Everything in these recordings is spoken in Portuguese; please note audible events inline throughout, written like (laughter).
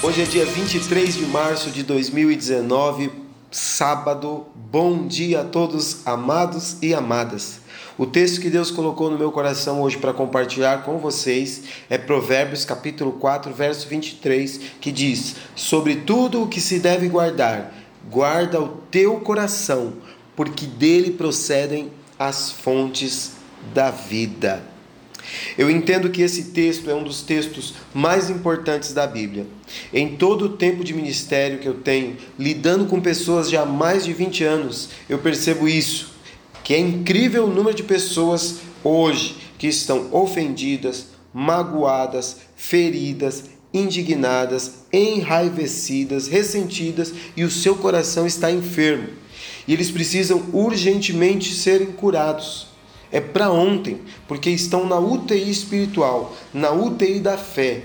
Hoje é dia 23 de março de 2019, sábado. Bom dia a todos, amados e amadas. O texto que Deus colocou no meu coração hoje para compartilhar com vocês é Provérbios capítulo 4, verso 23, que diz: "Sobre tudo o que se deve guardar, guarda o teu coração, porque dele procedem as fontes da vida." Eu entendo que esse texto é um dos textos mais importantes da Bíblia. Em todo o tempo de ministério que eu tenho, lidando com pessoas já há mais de 20 anos, eu percebo isso, que é incrível o número de pessoas hoje que estão ofendidas, magoadas, feridas, indignadas, enraivecidas, ressentidas e o seu coração está enfermo. E eles precisam urgentemente serem curados é para ontem, porque estão na UTI espiritual, na UTI da fé.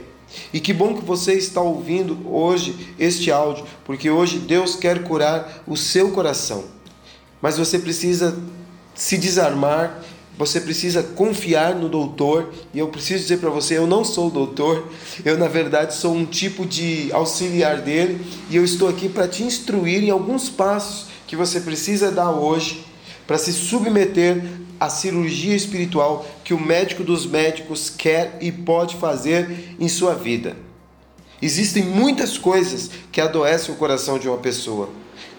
E que bom que você está ouvindo hoje este áudio, porque hoje Deus quer curar o seu coração. Mas você precisa se desarmar, você precisa confiar no doutor, e eu preciso dizer para você, eu não sou doutor, eu na verdade sou um tipo de auxiliar dele, e eu estou aqui para te instruir em alguns passos que você precisa dar hoje para se submeter à cirurgia espiritual que o médico dos médicos quer e pode fazer em sua vida. Existem muitas coisas que adoecem o coração de uma pessoa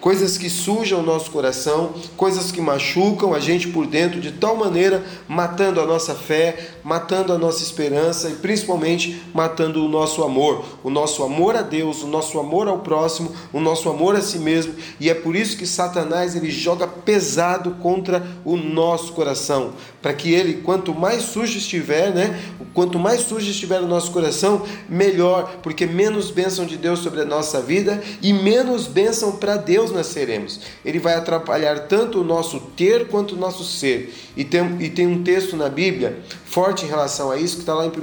coisas que sujam o nosso coração, coisas que machucam a gente por dentro de tal maneira, matando a nossa fé, matando a nossa esperança e principalmente matando o nosso amor, o nosso amor a Deus, o nosso amor ao próximo, o nosso amor a si mesmo, e é por isso que Satanás ele joga pesado contra o nosso coração, para que ele quanto mais sujo estiver, né, quanto mais sujo estiver o nosso coração, melhor, porque menos bênção de Deus sobre a nossa vida e menos bênção para Deus nós seremos. Ele vai atrapalhar tanto o nosso ter quanto o nosso ser. E tem, e tem um texto na Bíblia forte em relação a isso, que está lá em 1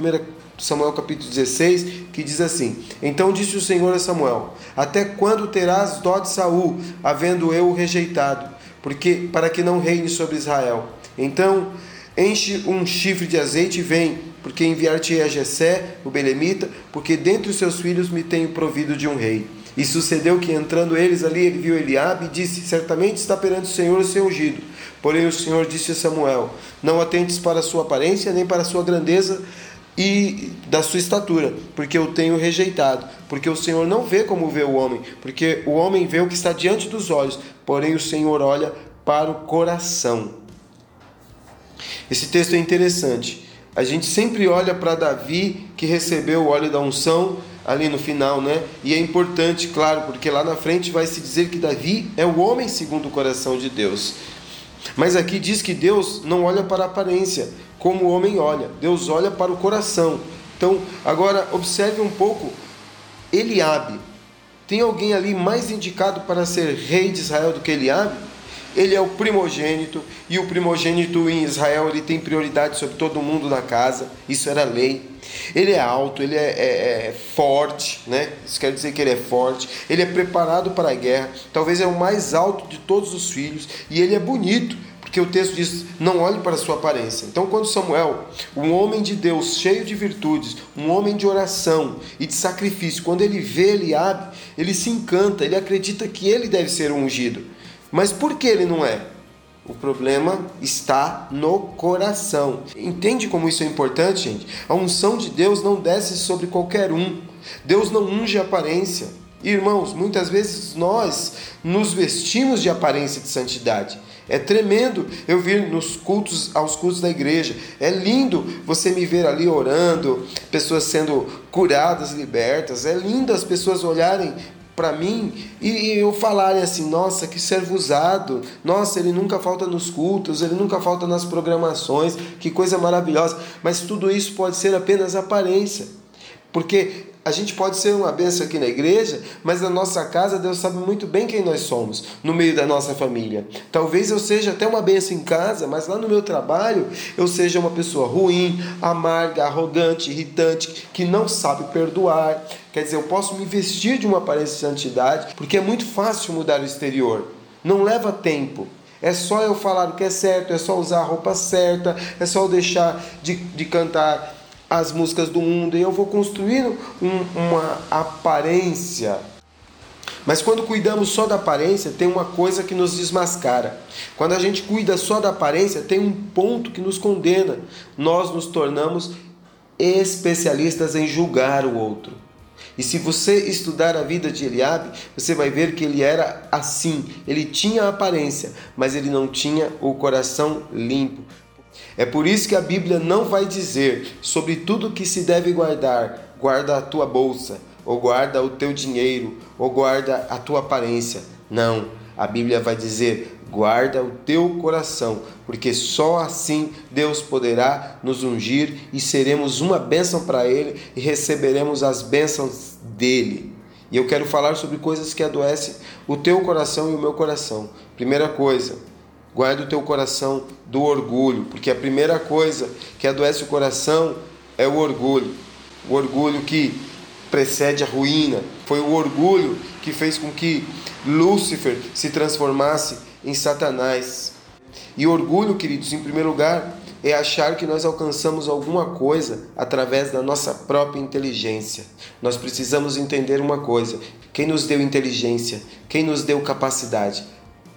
Samuel capítulo 16, que diz assim: Então disse o Senhor a Samuel: Até quando terás dó de Saul, havendo eu o rejeitado, porque para que não reine sobre Israel? Então enche um chifre de azeite e vem, porque enviar-te a Jessé, o belemita, porque dentre os seus filhos me tenho provido de um rei. E sucedeu que, entrando eles ali, ele viu Eliabe e disse: Certamente está perante o Senhor o seu ungido. Porém, o Senhor disse a Samuel: Não atentes para a sua aparência, nem para a sua grandeza e da sua estatura, porque eu tenho rejeitado. Porque o Senhor não vê como vê o homem, porque o homem vê o que está diante dos olhos, porém o Senhor olha para o coração. Esse texto é interessante. A gente sempre olha para Davi, que recebeu o óleo da unção, ali no final, né? E é importante, claro, porque lá na frente vai se dizer que Davi é o homem segundo o coração de Deus. Mas aqui diz que Deus não olha para a aparência, como o homem olha. Deus olha para o coração. Então, agora observe um pouco Eliabe. Tem alguém ali mais indicado para ser rei de Israel do que Eliabe? Ele é o primogênito e o primogênito em Israel ele tem prioridade sobre todo mundo da casa. Isso era lei. Ele é alto, ele é, é, é, forte, né? Isso quer dizer que ele é forte. Ele é preparado para a guerra. Talvez é o mais alto de todos os filhos e ele é bonito. Porque o texto diz: não olhe para a sua aparência. Então, quando Samuel, um homem de Deus, cheio de virtudes, um homem de oração e de sacrifício, quando ele vê Eliabe, ele se encanta, ele acredita que ele deve ser ungido. Mas por que ele não é? O problema está no coração. Entende como isso é importante, gente? A unção de Deus não desce sobre qualquer um. Deus não unge a aparência. Irmãos, muitas vezes nós nos vestimos de aparência de santidade. É tremendo eu vir nos cultos, aos cultos da igreja. É lindo você me ver ali orando, pessoas sendo curadas, libertas. É lindo as pessoas olharem para mim e eu falarem assim: nossa, que servo usado, nossa, ele nunca falta nos cultos, ele nunca falta nas programações, que coisa maravilhosa. Mas tudo isso pode ser apenas aparência, porque a gente pode ser uma benção aqui na igreja, mas na nossa casa Deus sabe muito bem quem nós somos, no meio da nossa família. Talvez eu seja até uma benção em casa, mas lá no meu trabalho eu seja uma pessoa ruim, amarga, arrogante, irritante, que não sabe perdoar. Quer dizer, eu posso me vestir de uma aparência de santidade, porque é muito fácil mudar o exterior. Não leva tempo. É só eu falar o que é certo, é só usar a roupa certa, é só eu deixar de, de cantar as músicas do mundo e eu vou construindo um, uma aparência. Mas quando cuidamos só da aparência, tem uma coisa que nos desmascara. Quando a gente cuida só da aparência, tem um ponto que nos condena. Nós nos tornamos especialistas em julgar o outro. E se você estudar a vida de Eliabe, você vai ver que ele era assim. Ele tinha a aparência, mas ele não tinha o coração limpo. É por isso que a Bíblia não vai dizer sobre tudo que se deve guardar, guarda a tua bolsa, ou guarda o teu dinheiro, ou guarda a tua aparência. Não, a Bíblia vai dizer guarda o teu coração, porque só assim Deus poderá nos ungir e seremos uma bênção para Ele e receberemos as bênçãos dele. E eu quero falar sobre coisas que adoecem o teu coração e o meu coração. Primeira coisa, guarda o teu coração do orgulho, porque a primeira coisa que adoece o coração é o orgulho. O orgulho que precede a ruína. Foi o orgulho que fez com que Lúcifer se transformasse em Satanás. E orgulho, queridos, em primeiro lugar, é achar que nós alcançamos alguma coisa através da nossa própria inteligência. Nós precisamos entender uma coisa: quem nos deu inteligência, quem nos deu capacidade.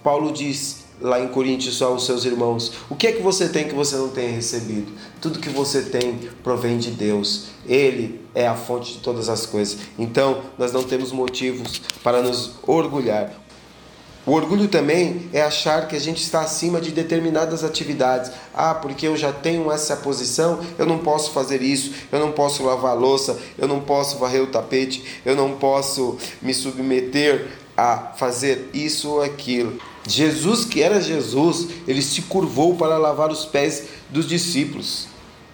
Paulo diz lá em Coríntios aos seus irmãos: O que é que você tem que você não tenha recebido? Tudo que você tem provém de Deus. Ele é a fonte de todas as coisas. Então, nós não temos motivos para nos orgulhar. O orgulho também é achar que a gente está acima de determinadas atividades. Ah, porque eu já tenho essa posição, eu não posso fazer isso, eu não posso lavar a louça, eu não posso varrer o tapete, eu não posso me submeter a fazer isso ou aquilo. Jesus, que era Jesus, ele se curvou para lavar os pés dos discípulos.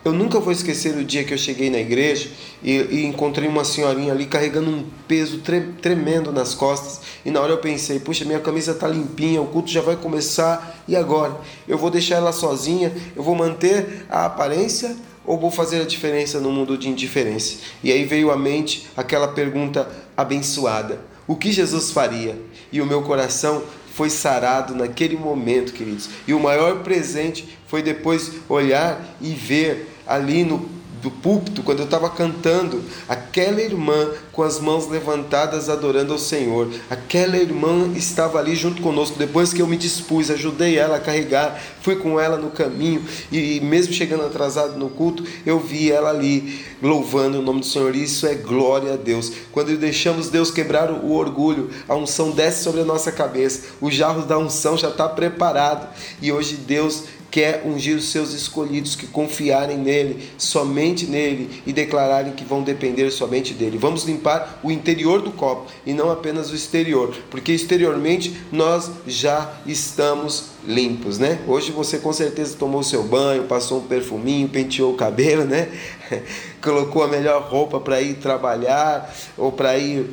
Eu nunca vou esquecer o dia que eu cheguei na igreja e, e encontrei uma senhorinha ali carregando um peso tre tremendo nas costas. E na hora eu pensei, puxa, minha camisa tá limpinha, o culto já vai começar. E agora? Eu vou deixar ela sozinha? Eu vou manter a aparência ou vou fazer a diferença no mundo de indiferença? E aí veio à mente aquela pergunta abençoada: o que Jesus faria? E o meu coração foi sarado naquele momento, queridos. E o maior presente foi depois olhar e ver ali no do púlpito, quando eu estava cantando, aquela irmã com as mãos levantadas adorando ao Senhor, aquela irmã estava ali junto conosco. Depois que eu me dispus, ajudei ela a carregar, fui com ela no caminho e, mesmo chegando atrasado no culto, eu vi ela ali louvando o nome do Senhor. Isso é glória a Deus. Quando deixamos Deus quebrar o orgulho, a unção desce sobre a nossa cabeça, o jarro da unção já está preparado e hoje Deus quer ungir os seus escolhidos que confiarem nele, somente nele e declararem que vão depender somente dele. Vamos limpar o interior do copo e não apenas o exterior, porque exteriormente nós já estamos limpos, né? Hoje você com certeza tomou seu banho, passou um perfuminho, penteou o cabelo, né? (laughs) Colocou a melhor roupa para ir trabalhar ou para ir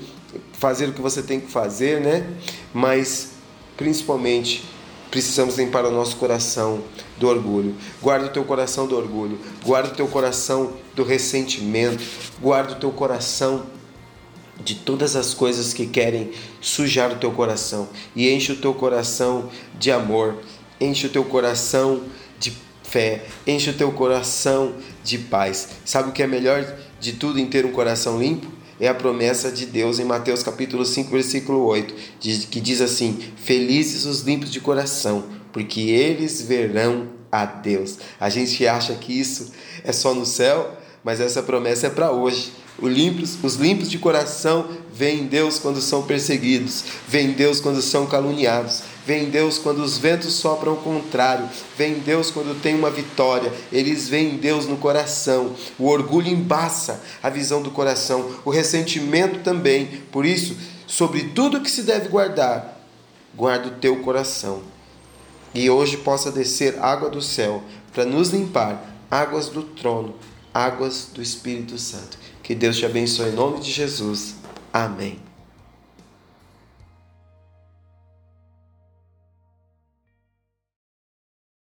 fazer o que você tem que fazer, né? Mas principalmente precisamos limpar o nosso coração do orgulho. Guarda o teu coração do orgulho. Guarda o teu coração do ressentimento. Guarda o teu coração de todas as coisas que querem sujar o teu coração. E enche o teu coração de amor. Enche o teu coração de fé. Enche o teu coração de paz. Sabe o que é melhor de tudo em ter um coração limpo? é a promessa de Deus em Mateus capítulo 5, versículo 8, que diz assim: Felizes os limpos de coração, porque eles verão a Deus. A gente acha que isso é só no céu, mas essa promessa é para hoje. Os limpos, os limpos de coração veem Deus quando são perseguidos, veem Deus quando são caluniados, Vem Deus quando os ventos sopram o contrário. Vem Deus quando tem uma vitória. Eles veem Deus no coração. O orgulho embaça a visão do coração. O ressentimento também. Por isso, sobre tudo que se deve guardar, guarda o teu coração. E hoje possa descer água do céu para nos limpar águas do trono, águas do Espírito Santo. Que Deus te abençoe em nome de Jesus. Amém.